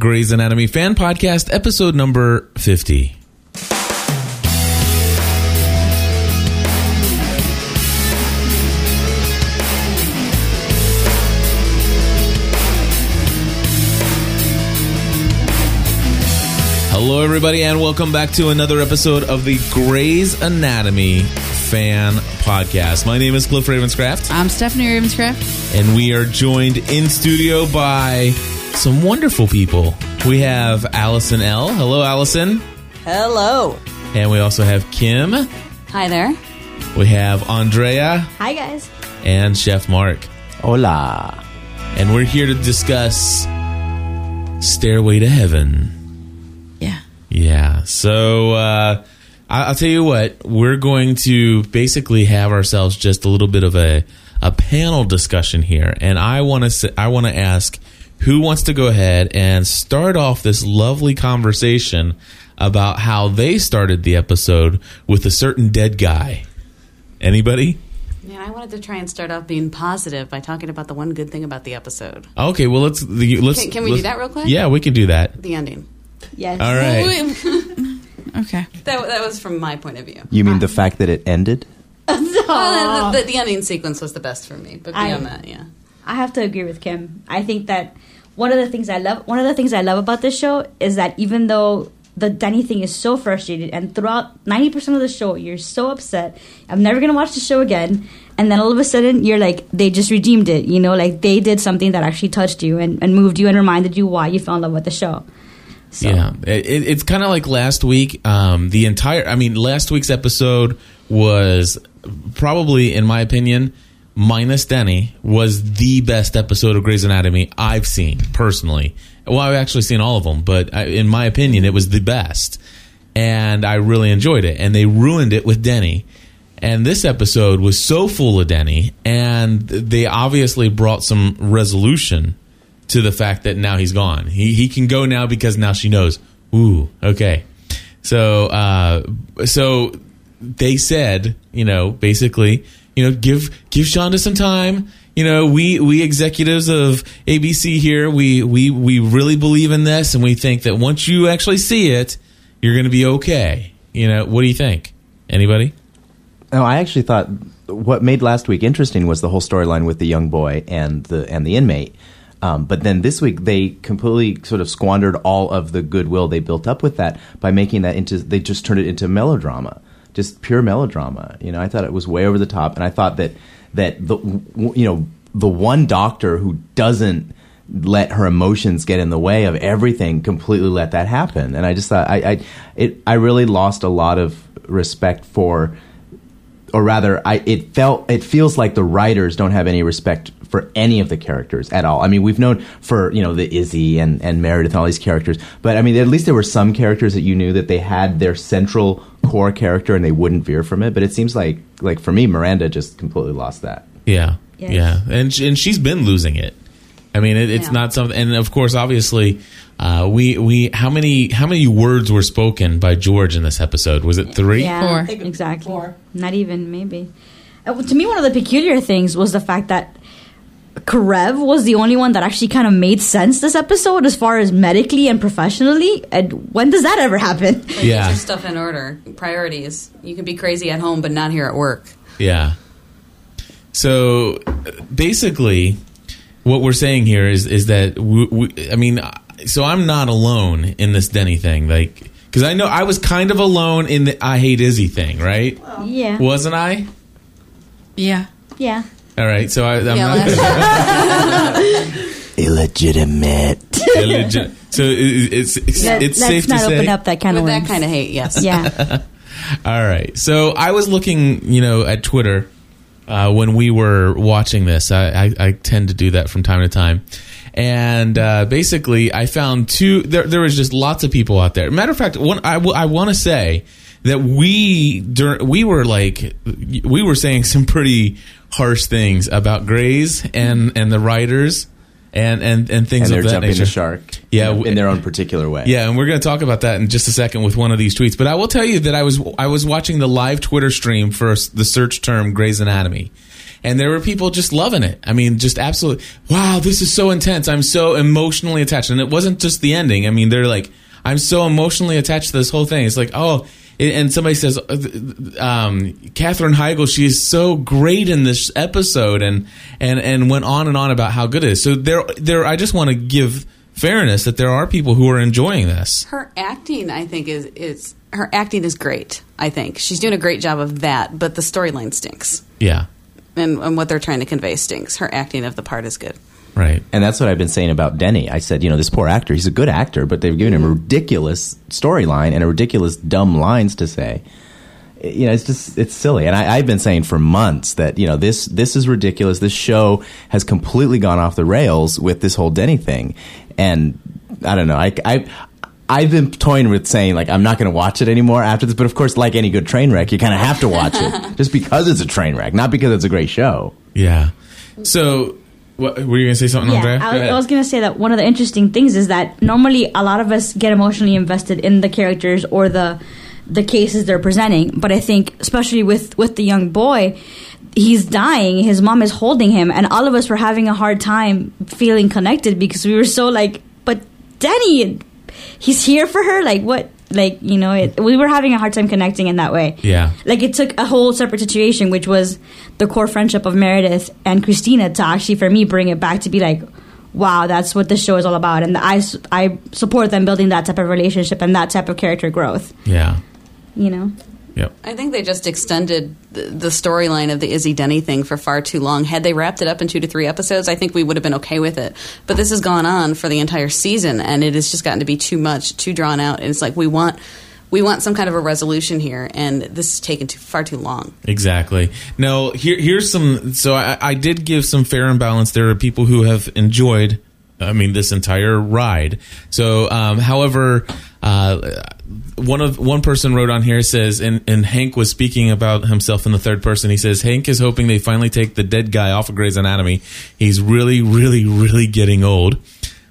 Grey's Anatomy Fan Podcast, episode number 50. Hello, everybody, and welcome back to another episode of the Grey's Anatomy Fan Podcast. My name is Cliff Ravenscraft, I'm Stephanie Ravenscraft. and we are joined in studio by some wonderful people. We have Allison L. Hello, Allison. Hello. And we also have Kim. Hi there. We have Andrea Hi, guys. and Chef Mark. Hola. And we're here to discuss Stairway to Heaven. Yeah. Yeah. So uh, I- I'll tell you what. We're going to basically have ourselves just a little bit of a a panel discussion here, and I want to I want to ask who wants to go ahead and start off this lovely conversation about how they started the episode with a certain dead guy. Anybody? Man, I wanted to try and start off being positive by talking about the one good thing about the episode. Okay. Well, let's the, let's. Can- can we do let's- that real quick? Yeah, we can do that. The ending. Yes. All right. okay. That, that was from my point of view. You mean the um, fact that it ended? Well, the, the, the ending sequence was the best for me, but I- beyond that, yeah. I have to agree with Kim. I think that one of the things I love one of the things I love about this show is that even though the Danny thing is so frustrated and throughout 90% of the show you're so upset I'm never to watch the show again and then all of a sudden you're like they just redeemed it you know like they did something that actually touched you and, and moved you and reminded you why you fell in love with the show so Yeah, it, it's kind of like last week. Um, the entire, I mean, last week's episode was probably, in my opinion, minus Denny, was the best episode of Grey's Anatomy I've seen personally. Well, I've actually seen all of them, but I, in my opinion, it was the best, and I really enjoyed it. And they ruined it with Denny. And this episode was so full of Denny, and they obviously brought some resolution to the fact that now he's gone. He he can go now because now she knows. Ooh, okay. So uh, so they said, you know, basically, you know, give give Shonda some time. You know, we we executives of ABC here, we we we really believe in this, and we think that once you actually see it, you're going to be okay. You know, what do you think? Anybody? No, I actually thought what made last week interesting was the whole storyline with the young boy and the and the inmate. Um, but then this week they completely sort of squandered all of the goodwill they built up with that by making that into they just turned it into melodrama, just pure melodrama. You know, I thought it was way over the top, and I thought that that the you know the one doctor who doesn't let her emotions get in the way of everything completely let that happen and i just thought i i it i really lost a lot of respect for or rather i it felt it feels like the writers don't have any respect for any of the characters at all i mean we've known for you know the izzy and and meredith and all these characters but i mean at least there were some characters that you knew that they had their central core character and they wouldn't veer from it but it seems like like for me miranda just completely lost that Yeah, Yes. yeah, and sh- and she's been losing it. I mean, it, it's Yeah. not something. And of course, obviously, uh, we we how many how many words were spoken by George in this episode? Was it three? Yeah, Four. exactly. Four. Not even maybe. Uh, to me, one of the peculiar things was the fact that Karev was the only one that actually kind of made sense this episode, as far as medically and professionally. And when does that ever happen? Like, Yeah. Get your stuff in order. Priorities. You can be crazy at home, but not here at work. Yeah. So basically, what we're saying here is is that we, we, I mean, so I'm not alone in this Denny thing, like because I know I was kind of alone in the I hate Izzy thing, right? Yeah, Wasn't I? Yeah. yeah. All right, so I, I'm not. illegitimate illegit- so it, it's it's, Let, it's us safe not to say open up that kind with of that kind of hate, yes. Yeah, All right. So I was looking, you know, at Twitter uh, when we were watching this. I, I, I tend to do that from time to time. And uh, basically, I found two. There, there was just lots of people out there. Matter of fact, one I, w- I want to say that we dur- we were like we were saying some pretty harsh things about Grey's and and the writers and and and things and they're of that jumping nature. the shark Yeah, in, in their own particular way Yeah, and we're going to talk about that in just a second with one of these tweets. But I will tell you that I was I was watching the live Twitter stream for the search term Grey's Anatomy, and there were people just loving it. I mean, just absolutely, wow, this is so intense. I'm so emotionally attached, and it wasn't just the ending. I mean, they're like, I'm so emotionally attached to this whole thing. It's like, oh, and somebody says, uh, um, Katherine Heigl, she is so great in this episode, and and and went on and on about how good it is. So there, there, I just want to give fairness that there are people who are enjoying this. Her acting, I think, is is her acting is great. I think she's doing a great job of that, but the storyline stinks, Yeah, and, and what they're trying to convey stinks. Her acting of the part is good. Right. And that's what I've been saying about Denny. I said, you know, this poor actor, he's a good actor, but they've given him a mm-hmm. ridiculous storyline and a ridiculous dumb lines to say. You know, it's just it's silly. And I, I've been saying for months that, you know, this this is ridiculous. This show has completely gone off the rails with this whole Denny thing. And I don't know. I, I I've been toying with saying like I'm not going to watch it anymore after this, but of course, like any good train wreck, you kind of have to watch it just because it's a train wreck, not because it's a great show. Yeah. So, what, were you going to say something, Andrea? Yeah, I, was- I was gonna say that one of the interesting things is that normally a lot of us get emotionally invested in the characters or the the cases they're presenting, but I think especially with with the young boy, he's dying. His mom is holding him, and all of us were having a hard time feeling connected because we were so like, but Danny, he's here for her. Like what? Like you know, it, we were having a hard time connecting in that way. Yeah. Like it took a whole separate situation, which was the core friendship of Meredith and Christina, to actually for me bring it back to be like, wow, that's what this show is all about, and i i support them building that type of relationship and that type of character growth. Yeah. You know, Yep. I think they just extended the, the storyline of the Izzy Denny thing for far too long. Had they wrapped it up in two to three episodes, I think we would have been okay with it. But this has gone on for the entire season, and it has just gotten to be too much, too drawn out. And it's like we want we want some kind of a resolution here, and this is taken too, far too long. Exactly. Now, here, here's some. So I, I did give some fair and balance. There are people who have enjoyed. I mean, this entire ride. So, um, however, uh, one of one person wrote on here says, and, and Hank was speaking about himself in the third person. He says Hank is hoping they finally take the dead guy off of Grey's Anatomy. He's really, really, really getting old.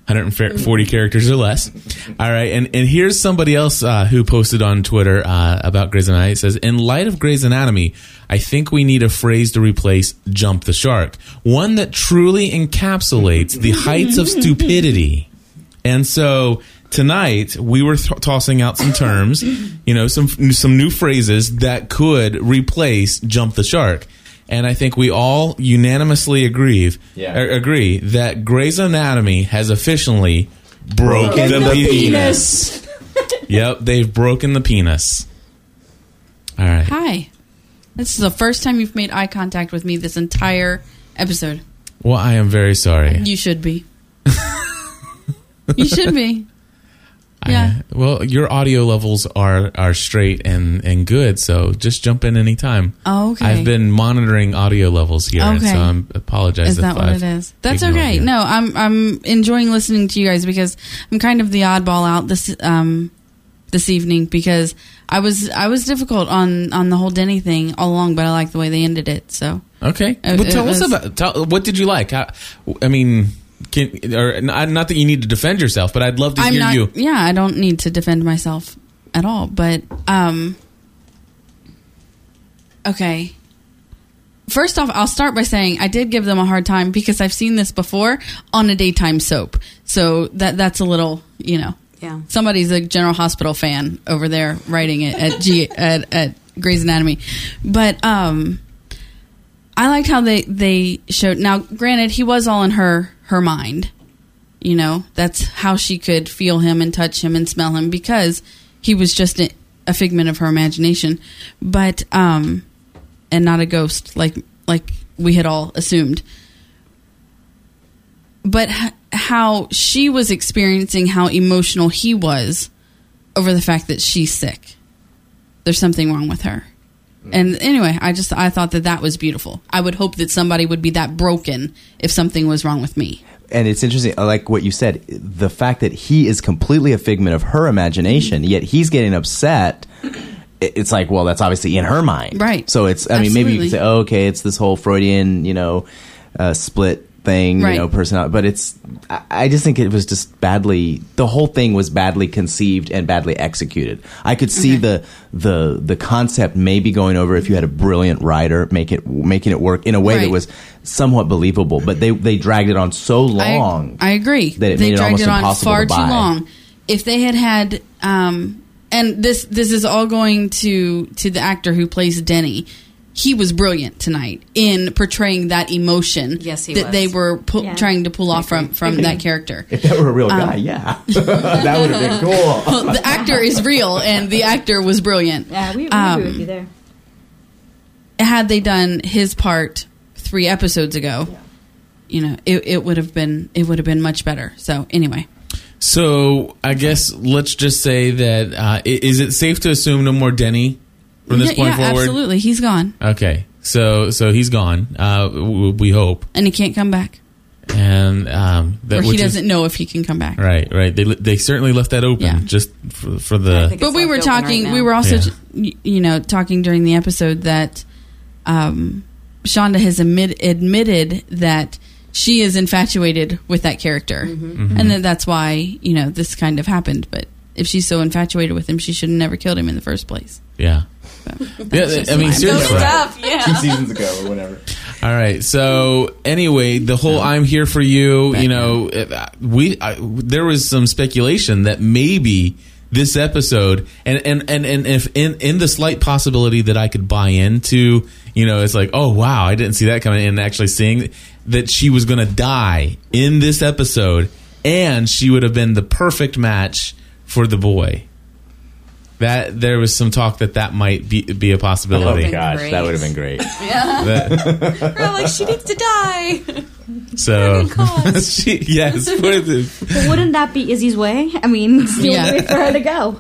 140 characters or less. All right, and and here's somebody else uh, who posted on Twitter uh, about Grey's Anatomy. It says, "In light of Grey's Anatomy, I think we need a phrase to replace "jump the shark," one that truly encapsulates the heights of stupidity." And so tonight we were th- tossing out some terms, you know, some some new phrases that could replace "jump the shark." And I think we all unanimously agree Yeah. a- agree that Grey's Anatomy has officially broken, the, penis. yep, they've broken the penis. All right. Hi. This is the first time you've made eye contact with me this entire episode. Well, I am very sorry. You should be. you should be. I- Yeah. well, your audio levels are are straight and and good, so just jump in anytime. Oh, okay. I've been monitoring audio levels here, Okay. so I'm apologize. Is if that what I've it is? That's okay. you. No, I'm I'm enjoying listening to you guys because I'm kind of the oddball out this um this evening because I was I was difficult on on the whole Denny thing all along, but I like the way they ended it. So Okay. It- well, it tell us was- about. Tell, what did you like? How, I mean, can or not not that you need to defend yourself, but I'd love to I'm hear not. you. Yeah, I don't need to defend myself at all. But um, okay. First off, I'll start by saying I did give them a hard time because I've seen this before on a daytime soap. So that that's a little, you know, Yeah. somebody's a General Hospital fan over there writing it at G at, at Grey's Anatomy. But um, I liked how they they showed. Now, granted, he was all in her her mind. You know, that's how she could feel him and touch him and smell him because he was just a, a figment of her imagination, but um, and not a ghost like like we had all assumed. But h- how she was experiencing how emotional he was over the fact that she's sick. There's something wrong with her. And anyway, I just I thought that that was beautiful. I would hope that somebody would be that broken if something was wrong with me. And it's interesting, I like what you said, the fact that he is completely a figment of her imagination, yet he's getting upset. It's like, well, that's obviously in her mind, Right. So it's, I mean, maybe you Absolutely. could say, oh, okay, it's this whole Freudian, you know, uh, split thing, Right. you know, personality. But it's, I, I just think it was just badly. The whole thing was badly conceived and badly executed. I could see the the the concept maybe going over if you had a brilliant writer make it making it work in a way that was somewhat believable. But they they dragged it on so long. I, I agree. that it they made it dragged almost it on impossible far to too long. If they had had, um, and this this is all going to to the actor who plays Denny. He was brilliant tonight in portraying that emotion Yes, he that was. they were pu- Yeah. trying to pull off from from that character. if that were a real Um, guy, yeah, that would have been cool. Well, the actor is real, and the actor was brilliant. Yeah, we, we Um, agree with you there. had they done his part three episodes ago, you know, it, it would have been it would have been much better. So anyway, So I guess let's just say that uh, is it safe to assume no more Denny from this yeah, point yeah, forward? absolutely, he's gone Okay, so so he's gone. Uh, w- we hope, and he can't come back, and um, that or he doesn't know if he can come back. Right, right. They they certainly left that open Yeah. just for, for the But we were open right talking. we were also, Yeah. y- you know, talking during the episode that um, Shonda has admit, admitted that she is infatuated with that character, Mm-hmm. and that that's why you know this kind of happened. But if she's so infatuated with him, she should have never killed him in the first place. yeah. Yeah, I mean So seriously. tough, yeah. seasons ago or whatever. All right. So anyway, the whole "I'm here for you," you know, it- uh, we I, there was some speculation that maybe this episode, and and and and if in in the slight possibility that I could buy into, you know, it's like, oh wow, I didn't see that coming, and actually seeing that she was going to die in this episode, and she would have been the perfect match for the boy. That there was some talk that that might be be a Oh possibility. been gosh, great. that would have been great. That- We're like, she needs to die. So she, yes, what is? But wouldn't that be Izzy's way? I mean, it's the Yeah. only way for her to go.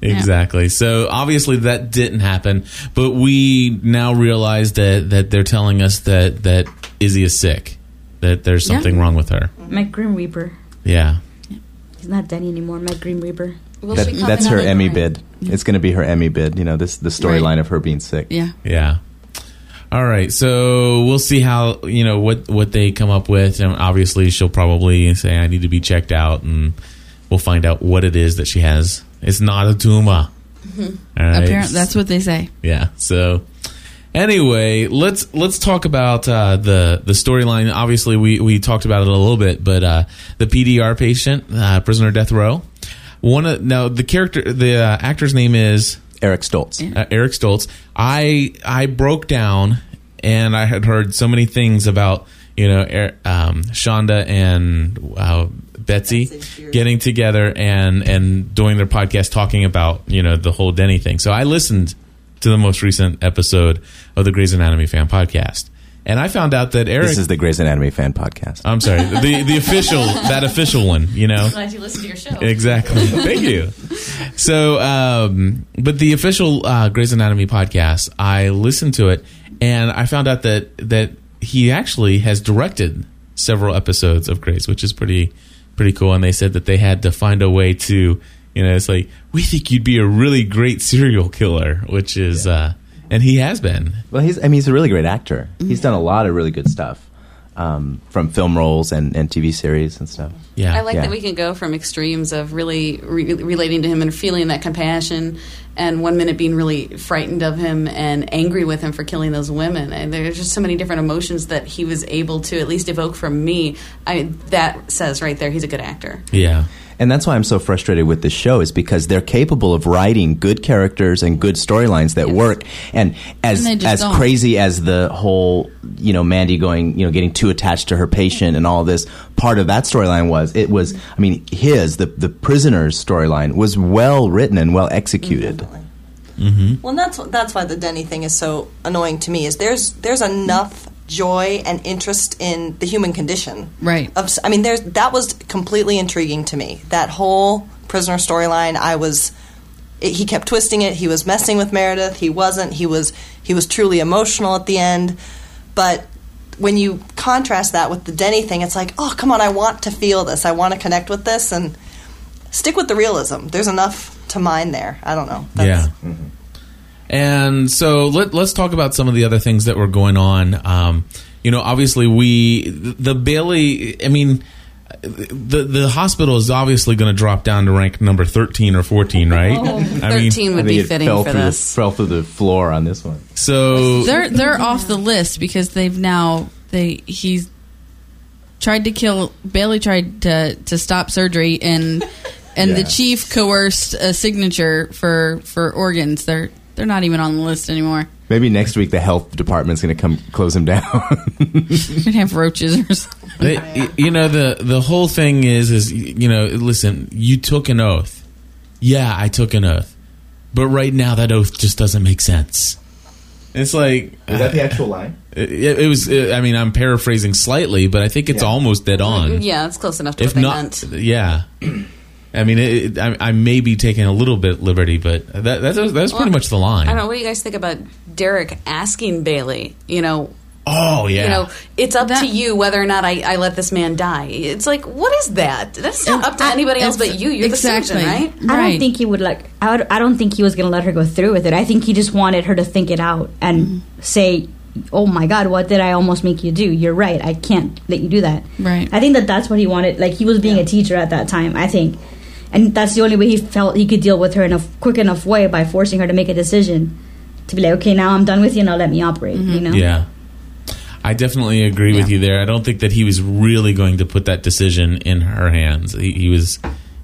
exactly. So obviously that didn't happen, but we now realize that that they're telling us that that Izzy is sick, that there's Yeah. something wrong with her. Meg Grim Reaper. Yeah, He's not Denny anymore. Meg Grim Reaper. Will That, she come that's her on Emmy line? bid. It's going to be her Emmy bid. You know, this the storyline Right. of her being sick. Yeah. yeah. All right, so we'll see how you know what what they come up with, and obviously she'll probably say I need to be checked out, and we'll find out what it is that she has. It's not a tumor. All right. Apparently, that's what they say. yeah so anyway let's let's talk about uh, the the storyline obviously we we talked about it a little bit but uh, the pdr patient uh, prisoner death row one of now the character the uh, actor's name is Eric Stoltz. uh, Eric Stoltz. I I broke down and I had heard so many things about you know er, um, Shonda and uh, Betsy getting together and and doing their podcast talking about you know the whole Denny thing. So I listened to the most recent episode of the Grey's Anatomy fan podcast, and I found out that Eric. This is the Grey's Anatomy fan podcast. I'm sorry, the the official that official one. You know, Glad you listened to your show. Exactly. Thank you. So, um, but the official uh, Grey's Anatomy podcast, I listened to it, and I found out that that he actually has directed several episodes of Grey's, which is pretty pretty cool. And they said that they had to find a way to, you know, it's like we think you'd be a really great serial killer, which is, uh, and he has been. Well, he's I mean he's a really great actor. He's done a lot of really good stuff um, from film roles and, and TV series and stuff. Yeah. I like Yeah. that we can go from extremes of really re- relating to him and feeling that compassion, and one minute being really frightened of him and angry with him for killing those women. And there's just so many different emotions that he was able to at least evoke from me. I that says right there he's a good actor. yeah. And that's why I'm so frustrated with this show is because they're capable of writing good characters and good storylines that work. And as And as don't. crazy as the whole, you know, Mandy going, you know, getting too attached to her patient and all this part of that storyline was, it was, I mean, his the the prisoner's storyline was well written and well executed. Definitely. Mm-hmm. Well, and that's that's why the Denny thing is so annoying to me. Is there's there's enough joy and interest in the human condition, Right. Of s- I mean, there's that was completely intriguing to me. That whole prisoner storyline, I was. It, he kept twisting it. He was messing with Meredith. He wasn't. He was. He was truly emotional at the end, but. When you contrast that with the Denny thing, it's like, oh, come on, I want to feel this. I want to connect with this, and stick with the realism. There's enough to mine there. I don't know. That's, Yeah. Mm-hmm. And so let, let's talk about some of the other things that were going on. Um, you know, obviously we the Bailey. I mean, the the hospital is obviously going to drop down to rank number thirteen or fourteen, right? I mean, 13 I would think be it fitting fell for through the, this. fell through the floor on this one. so They're they're off the list because they've now they he's tried to kill Bailey tried to to stop surgery and and the chief coerced a signature for for organs. They're they're not even on the list anymore. Maybe next week the health department's going to come close him down. You could have roaches or something. They- you know the the whole thing is is you know listen you took an oath yeah i took an oath but right now that oath just doesn't make sense it's like is that the uh, actual line? it, it was uh, i mean i'm paraphrasing slightly but i think it's Yeah. almost dead on Yeah, it's close enough to if what they not meant. yeah i mean it, it, I, I may be taking a little bit liberty but that, that's that's pretty much the line I don't know. What do you guys think about Derek asking Bailey? You know, oh yeah you know, it's up That- to you whether or not I, I let this man die. It's like, what is that? That's not up to anybody else but you. You're exactly the surgeon, right? I don't think he would like. I, would, I don't think he was going to let her go through with it. I think he just wanted her to think it out and mm-hmm. say, "Oh my God, what did I almost make you do? You're right. I can't let you do that." Right. I think that that's what he wanted. Like he was being a teacher at that time. I think, and that's the only way he felt he could deal with her in a quick enough way by forcing her to make a decision to be like, "Okay, now I'm done with you. Now let me operate." Mm-hmm. You know. Yeah. I definitely agree with you there. I don't think that he was really going to put that decision in her hands. He, he was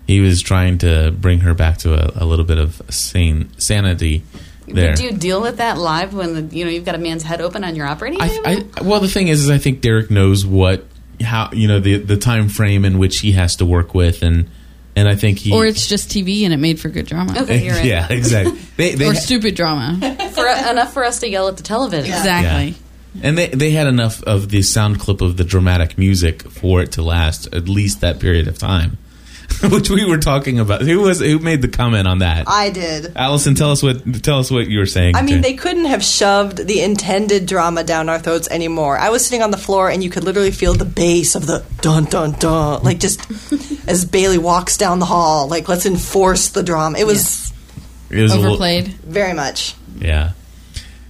he was trying to bring her back to a, a little bit of sane sanity there. But do you deal with that live when the, you know you've got a man's head open on your operating table? I, I, well, the thing is, is I think Derek knows what how you know the the time frame in which he has to work with, and and I think he Or it's just TV and it made for good drama. Okay, you're right. yeah, exactly. They, they Or ha- stupid drama. for enough for us to yell at the television. Exactly. And they they had enough of the sound clip of the dramatic music for it to last at least that period of time, which we were talking about. Who was who made the comment on that? I did. Allison, tell us what tell us what you were saying. I mean, to- they couldn't have shoved the intended drama down our throats anymore. I was sitting on the floor, and you could literally feel the bass of the dun dun dun, like just as Bailey walks down the hall. Like, let's enforce the drama. It was it was a little- Overplayed. very much. Yeah.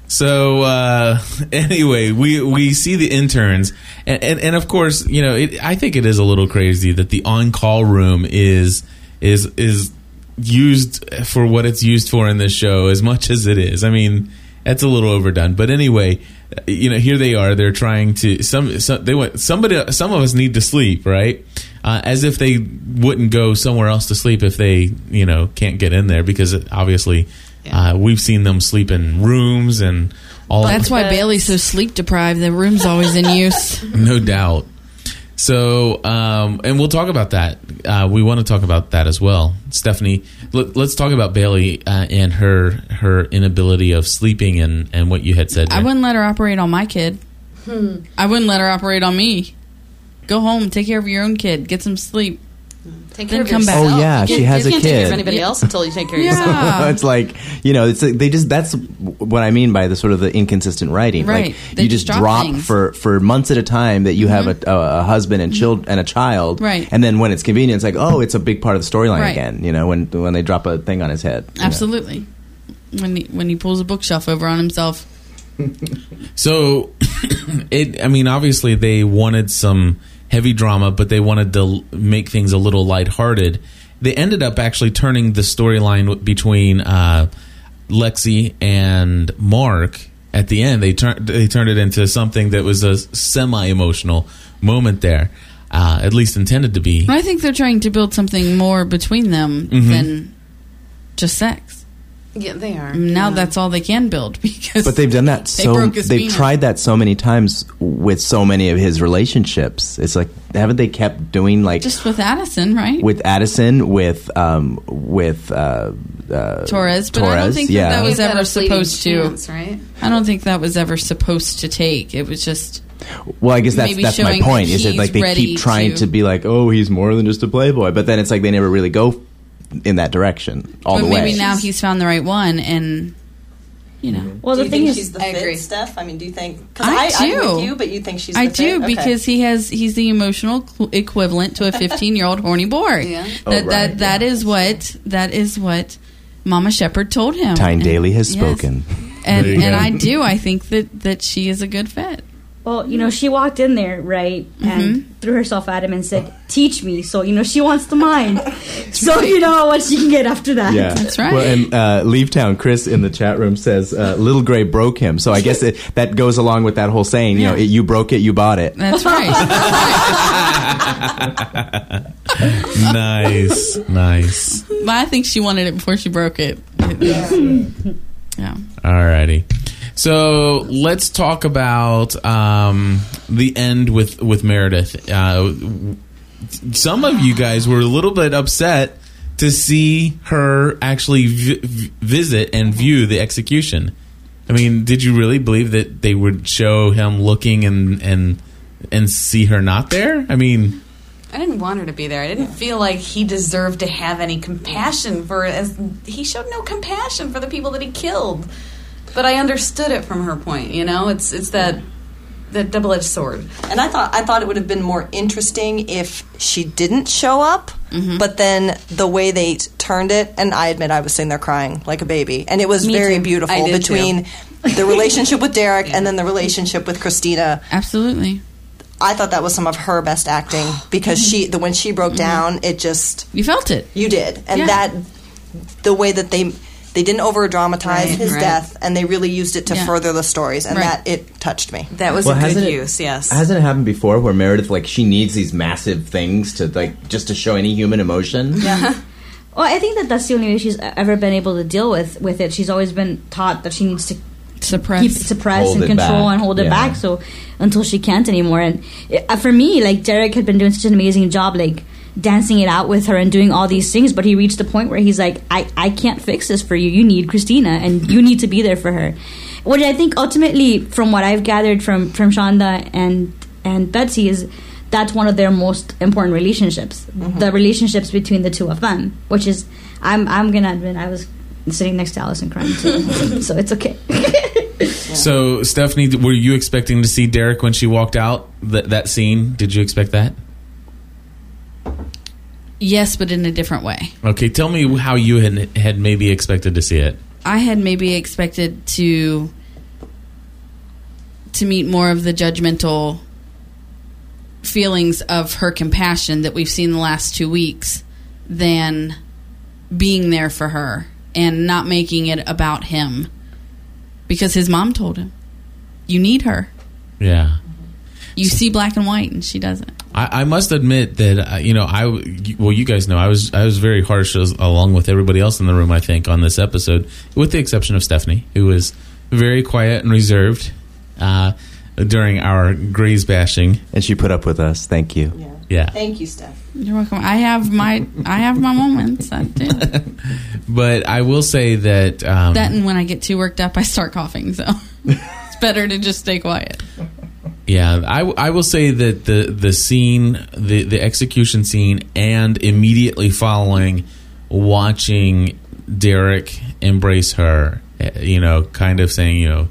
So uh, anyway, we we see the interns, and and, and of course, you know, it, I think it is a little crazy that the on call room is is is used for what it's used for in this show as much as it is. I mean, that's a little overdone. But anyway, you know, here they are. They're trying to some, some they want somebody. Some of us need to sleep, right? Uh, as if they wouldn't go somewhere else to sleep if they, you know, can't get in there because obviously uh, we've seen them sleep in rooms and all. That's why Bailey's so sleep deprived. The room's always in use. no doubt. So, um, and we'll talk about that. Uh, we want to talk about that as well, Stephanie. Let, us talk about Bailey uh, and her her inability of sleeping and and what you had said. I there. wouldn't let her operate on my kid. I wouldn't let her operate on me. Go home, take care of your own kid, get some sleep. Mm. Take Then care of come back. yourself. Oh, yeah, she can't- has you a can't take care of anybody else until you take care of yourself. Yeah. it's like you know, it's like they just that's what I mean by the sort of the inconsistent writing. Right. Like They you just just drop drop for for months at a time that you have a, mm-hmm. a, a husband and child and a child, Right. And then when it's convenient, it's like oh, it's a big part of the storyline Right. again. You know, when when they drop a thing on his head. you know. Absolutely. When he when he pulls a bookshelf over on himself. So, it. I mean, obviously they wanted some heavy drama, but they wanted to make things a little lighthearted. They ended up actually turning the storyline between uh, Lexi and Mark at the end. They turned they turned it into something that was a semi emotional moment there, uh, at least intended to be. I think they're trying to build something more between them Mm-hmm. than just sex. Yeah, they are. Now Yeah. that's all they can build because But they've done that They so. they've penis. tried that so many times with so many of his relationships. It's like haven't they kept doing like just with Addison, right? with Addison, with um, with uh, uh, Torres, but I don't Torres, think yeah. that, that was ever a supposed to. chance, right? I don't think that was ever supposed to take. It was just Well, I guess that's maybe that's my point. that Is that he's like they keep trying to- to, be like, oh, he's more than just a playboy, but then it's like they never really go in that direction all but the maybe way. now he's found the right one, and you know, Well, do the thing think is, she's the I fit, agree. Steph? I mean, do you think? Because I I'm do. with you, but you think she's. I the do fit? Okay. because he has he's the emotional cl- equivalent to a 15 year old horny boy. Yeah. That Oh, that right, that yeah. is what that is what Mama Shepherd told him. Tyne Daly has yes. spoken. And and go. I do. I think that that she is a good fit. Well, you know, she walked in there, right, and threw herself at him and said, "Teach me." So, you know, she wants the mind. so, you know what she can get after that. Yeah, That's right. Well, and uh, Leave Town Chris in the chat room says uh, Little Grey broke him. So I guess it, that goes along with that whole saying. You know, Yeah. it, you broke it, you bought it. That's right. nice, nice. but I think she wanted it before she broke it. Yeah. Alrighty. So let's talk about um, the end with with Meredith. Uh, some of you guys were a little bit upset to see her actually vi- visit and view the execution. I mean, did you really believe that they would show him looking and and and see her not there? I mean, I didn't want her to be there. I didn't feel like he deserved to have any compassion for as he showed no compassion for the people that he killed. But I understood it from her point. You know, it's it's that that double edged sword. And I thought I thought it would have been more interesting if she didn't show up. Mm-hmm. But then the way they t- turned it, and I admit I was sitting there crying like a baby, and it was Me very too. beautiful between the relationship with Derek and then the relationship with Christina. Absolutely. I thought that was some of her best acting because she the when she broke mm-hmm. down, it just You felt it. you did, and Yeah. that the way that they they didn't over dramatize Right, his right. death, and they really used it to Yeah. further the stories, and Right. that it touched me. That was Well, a good it- use. Yes. Hasn't it happened before where Meredith like she needs these massive things to like just to show any human emotion? Yeah. Well, I think that that's the only way she's ever been able to deal with with it. She's always been taught that she needs to Suppress. keep suppress Hold and control back. and hold it Yeah. back. So until she can't anymore, and uh, for me, like Derek had been doing such an amazing job, like dancing it out with her and doing all these things. But he reached the point where he's like, I I can't fix this for you. You need Christina, and you need to be there for her. Which I think ultimately, from what I've gathered from from Shonda and and Betsy, is that's one of their most important relationships. Mm-hmm. The relationships between the two of them, which is I'm I'm gonna admit I was sitting next to Allison crying too, so it's okay. so Stephanie, were you expecting to see Derek when she walked out? That that scene? Did you expect that? Yes, but in a different way. Okay, tell me how you had had maybe expected to see it. I had maybe expected to to meet more of the judgmental feelings of her compassion that we've seen the last two weeks than being there for her and not making it about him because his mom told him you need her Yeah. you see black and white and she doesn't I, I must admit that uh, you know I well you guys know I was I was very harsh as, along with everybody else in the room I think on this episode with the exception of Stephanie who was very quiet and reserved uh, during our Grey's bashing And she put up with us. Thank you. yeah Thank you, Steph. you're welcome i have my i have my moments I do. but I will say that um, that and when i get too worked up i start coughing so it's better to just stay quiet Yeah, I, I will say that the the scene, the the execution scene, and immediately following, watching Derek embrace her, eh, you know, kind of saying, you know,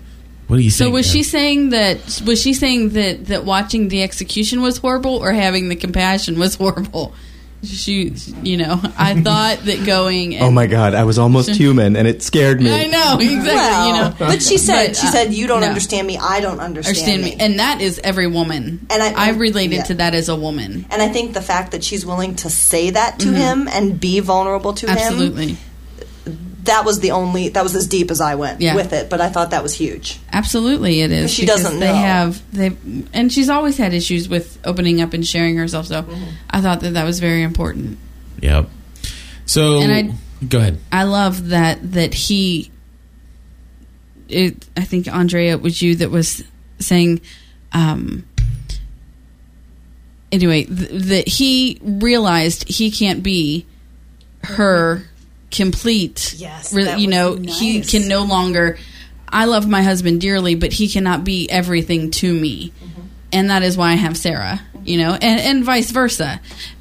what do you So think? was she saying that was she saying that that watching the execution was horrible or having the compassion was horrible? She, you know, I thought that going. And, Oh my god, I was almost human and it scared me. I know exactly. Well, you know, but she said, But, she uh, said, you don't no. understand me. I don't understand, understand me, and that is every woman. And I- I related yeah. to that as a woman. And I think the fact that she's willing to say that to him and be vulnerable to him, Mm-hmm. Absolutely, that was the only that was as deep as I went Yeah. with it. But I thought that was huge. absolutely, it is. She doesn't Know. They have they, and she's always had issues with opening up and sharing herself. So, Mm-hmm. I thought that that was very important. Yep. So And I- go ahead. I love that that he. It, I think Andrea it was you that was saying. Um, anyway, th- that he realized he can't be her complete. Yes, re- that you was know he can no longer. I love my husband dearly, but he cannot be everything to me, and that is why I have Sarah. You know, and and vice versa.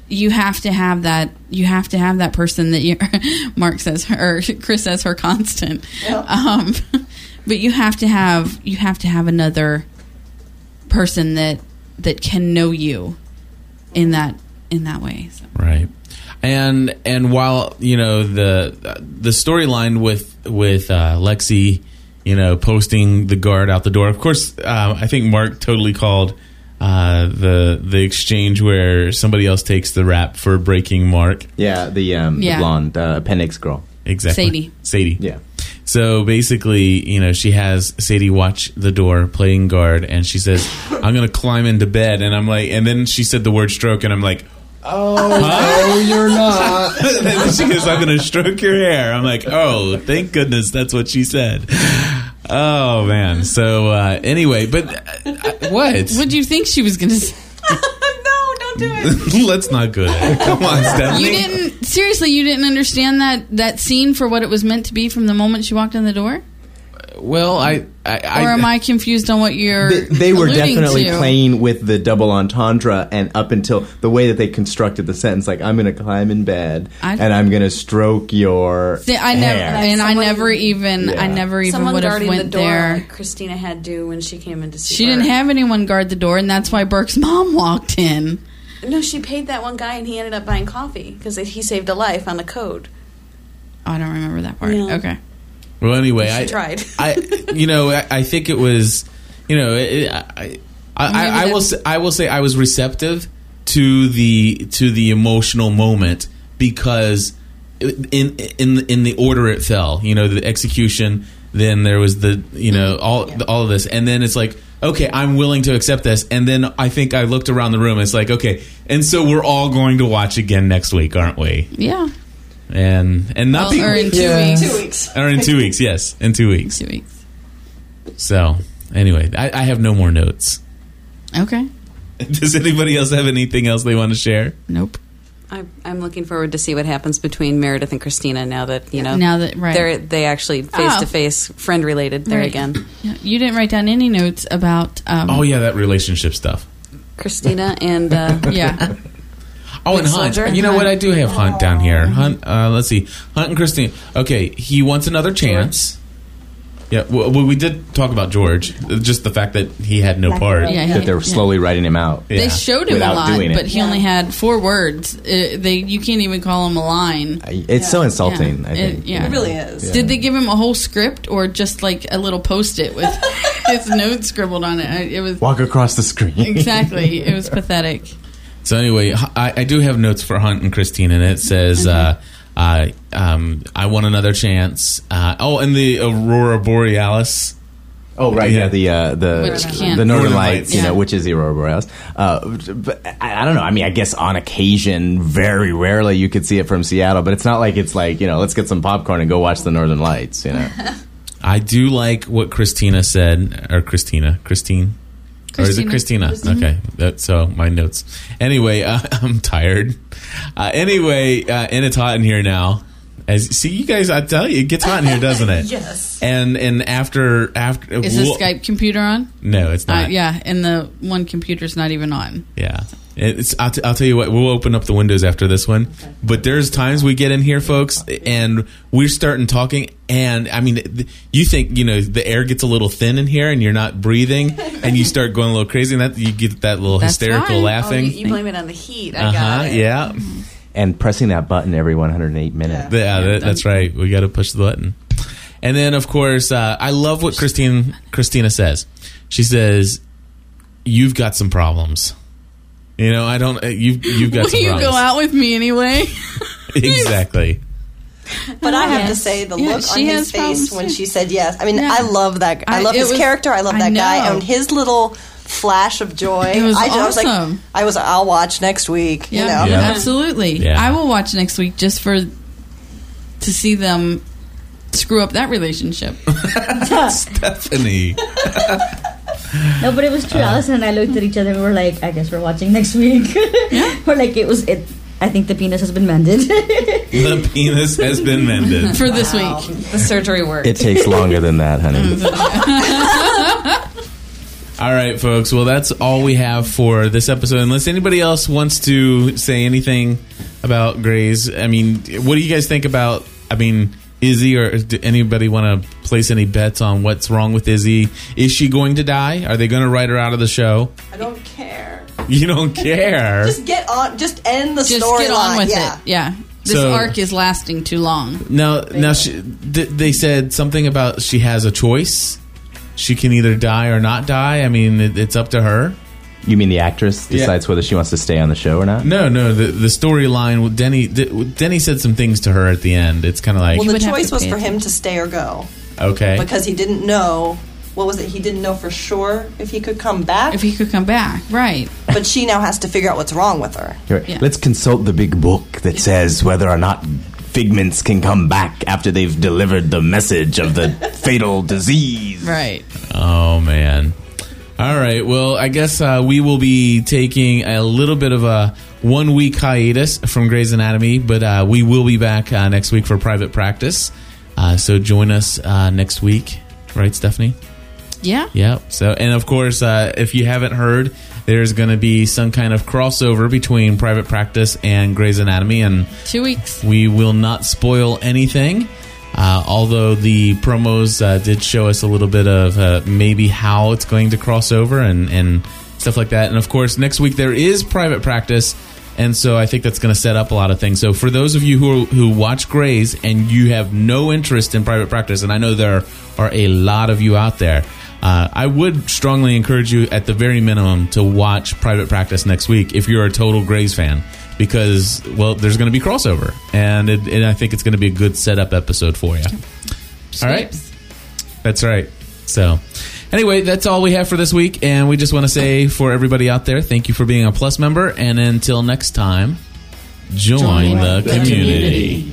You have to have that. You have to have that person that you. Mark says her, or Chris says her constant. Um, but you have to have you have to have another person that that can know you in that in that way. So. Right. And and while you know the the storyline with with uh, Lexi, you know, posting the guard out the door. Of course, uh, I think Mark totally called uh, the the exchange where somebody else takes the rap for breaking Mark. Yeah, the um, Yeah. the blonde uh, appendix girl. Exactly, Sadie. Sadie. Yeah. So basically, you know, she has Sadie watch the door playing guard, and she says, "I'm going to climb into bed," and I'm like, and then she said the word stroke, and I'm like. Oh, no, you're not. and then she goes, I'm going to stroke your hair. I'm like, oh, thank goodness that's what she said. Oh, man. So, uh, anyway, but uh, uh, what? What do you think she was going to say? no, don't do it. Let's not go there. Come on, Stephanie. You didn't seriously. You didn't understand that that scene for what it was meant to be from the moment she walked in the door, Well, I. I, I or am I confused on what you're? They, they were alluding definitely to? playing with the double entendre, and up until the way that they constructed the sentence, like I'm going to climb in bed I- and I'm going to stroke your. See, I never, hair. and I never even, I never even would have went the door there. like Christina had to when she came in to see She her. didn't have anyone guard the door, and that's why Burke's mom walked in. No, she paid that one guy and he ended up buying coffee because he saved a life on the code. Oh, I don't remember that part. No. Okay. Well, anyway, I tried. I, you know, I, I think it was, you know, it, I, I, I, I will, say, I will say, I was receptive to the to the emotional moment because in in in the order it fell, you know, the execution. Then there was the, you know, all all of this, and then it's like, okay, I'm willing to accept this, and then I think I looked around the room. It's like, okay, and so we're all going to watch again next week, aren't we? Yeah. And and Well, nothing, or in two Yeah. weeks. Two weeks. or in two weeks, yes, in two weeks. Two weeks. So, anyway, I, I have no more notes. Okay. Does anybody else have anything else they want to share? Nope. I, I'm looking forward to see what happens between Meredith and Christina now that you know Now that- right. they're they actually face Oh. to face friend related there Right. again. You didn't write down any notes about. Um, Oh yeah, that relationship stuff. Christina and uh, yeah. Oh, and Hunt. Soldier? You know what? I do have Hunt down here. Hunt. Uh, let's see. Hunt and Christine. Okay, he wants another chance. Yeah. Well, well, we did talk about George. Just the fact that he had no Lack part. will. Yeah, that they're yeah. slowly writing him out. Yeah. They showed him Without a lot, doing it. but he only had four words. Uh, they you can't even call him a line. It's so insulting. Yeah. I think. It- yeah. It really is. Did they give him a whole script or just like a little post-it with his notes scribbled on it? I- It was Walk across the screen. exactly. It was pathetic. So anyway, I do have notes for Hunt and Christine, and it says, uh, uh, um, "I want another chance." Uh, oh, and the Aurora Borealis. Oh right, Yeah. yeah, the uh, the the Northern Northern Lights, Lights. you Yeah. know, which is the Aurora Borealis. Uh, but I, I don't know. I mean, I guess on occasion, very rarely, you could see it from Seattle, but it's not like it's like you know, let's get some popcorn and go watch the Northern Lights. You know, I do like what Christina said, or Christina, Christine, or is it Christina? Okay, that's so my notes. Anyway, uh, I'm tired. Uh, anyway, uh, and it's hot in here now. As see, you guys, I tell you, it gets hot in here, doesn't it? Yes. And and after after Is the well, Skype computer on? No, it's Uh, not. yeah, and the one computer's not even on. Yeah. It's, I'll, t- I'll tell you what, we'll open up the windows after this one. But there's times we get in here, folks, and we're starting talking, and I mean, th- you think, you know, the air gets a little thin in here and you're not breathing, and you start going a little crazy, and that you get that little That's hysterical fine. oh, laughing. you, you blame it on the heat. I uh got huh. it. Yeah. and pressing that button every 108 minutes. Yeah, that, that's right. We got to push the button. And then, of course, uh, I love what Christine Christina says. She says, "You've got some problems." You know, I don't. Uh, you've you've got Will some you problems. go out with me anyway? exactly. But I have to say, the Yeah, look on his face problems, when too. she said yes. I mean, Yeah. I love that. I, I- love it his was- character. I love I that guy and his little flash of joy. It was I, just- I was like, awesome. I was. I'll watch next week. You Yeah, know. Yeah. absolutely. Yeah. I will watch next week just for to see them screw up that relationship. Stephanie. No, but it was true. Uh, Allison and I looked at each other and we were like, I guess we're watching next week. we're like, it was it. I think the penis has been mended. The penis has been mended. for this week. The surgery worked. It takes longer than that, honey. All right, folks. Well, that's all we have for this episode. Unless anybody else wants to say anything about Grey's, I mean, what do you guys think about? I mean, Izzy, or do anybody want to place any bets on what's wrong with Izzy? Is she going to die? Are they going to write her out of the show? I don't care. you don't care. Just get on. Just end the story. Just storyline. get on with yeah. it. Yeah. This So- arc is lasting too long. Now, now she, th- they said something about she has a choice. She can either die or not die. I mean, it, it's up to her. You mean the actress Yeah. decides whether she wants to stay on the show or not? No, no. The the storyline. with Denny Denny said some things to her at the end. It's kind of like Well, the choice was pay for him to stay or go okay. because he didn't know. What was it? He didn't know for sure if he could come back. If he could come back, right? but she now has to figure out what's wrong with her. Right. Yeah. Let's consult the big book that says whether or not figments can come back after they've delivered the message of the fatal disease. Right. Oh man. All right. Well, I guess uh, we will be taking a little bit of a one week hiatus from Grey's Anatomy, but uh, we will be back uh, next week for private practice. Uh, so join us uh, next week, right, Stephanie? Yeah. Yeah. So, and of course, uh, if you haven't heard, there's going to be some kind of crossover between private practice and Grey's Anatomy, and Two weeks. we will not spoil anything. Uh, although the promos uh, did show us a little bit of uh, maybe how it's going to cross over and, and stuff like that. And of course, next week there is private practice. And so I think that's going to set up a lot of things. So for those of you who, who watch Grey's and you have no interest in private practice, and I know there are a lot of you out there, uh, I would strongly encourage you, at the very minimum, to watch Private Practice next week if you're a total Grey's fan, because well, there's going to be crossover, and it, and I think it's going to be a good setup episode for you. All right, that's right. So, anyway, that's all we have for this week, and we just want to say for everybody out there, thank you for being a Plus member, and until next time, join, Join the, the community. community.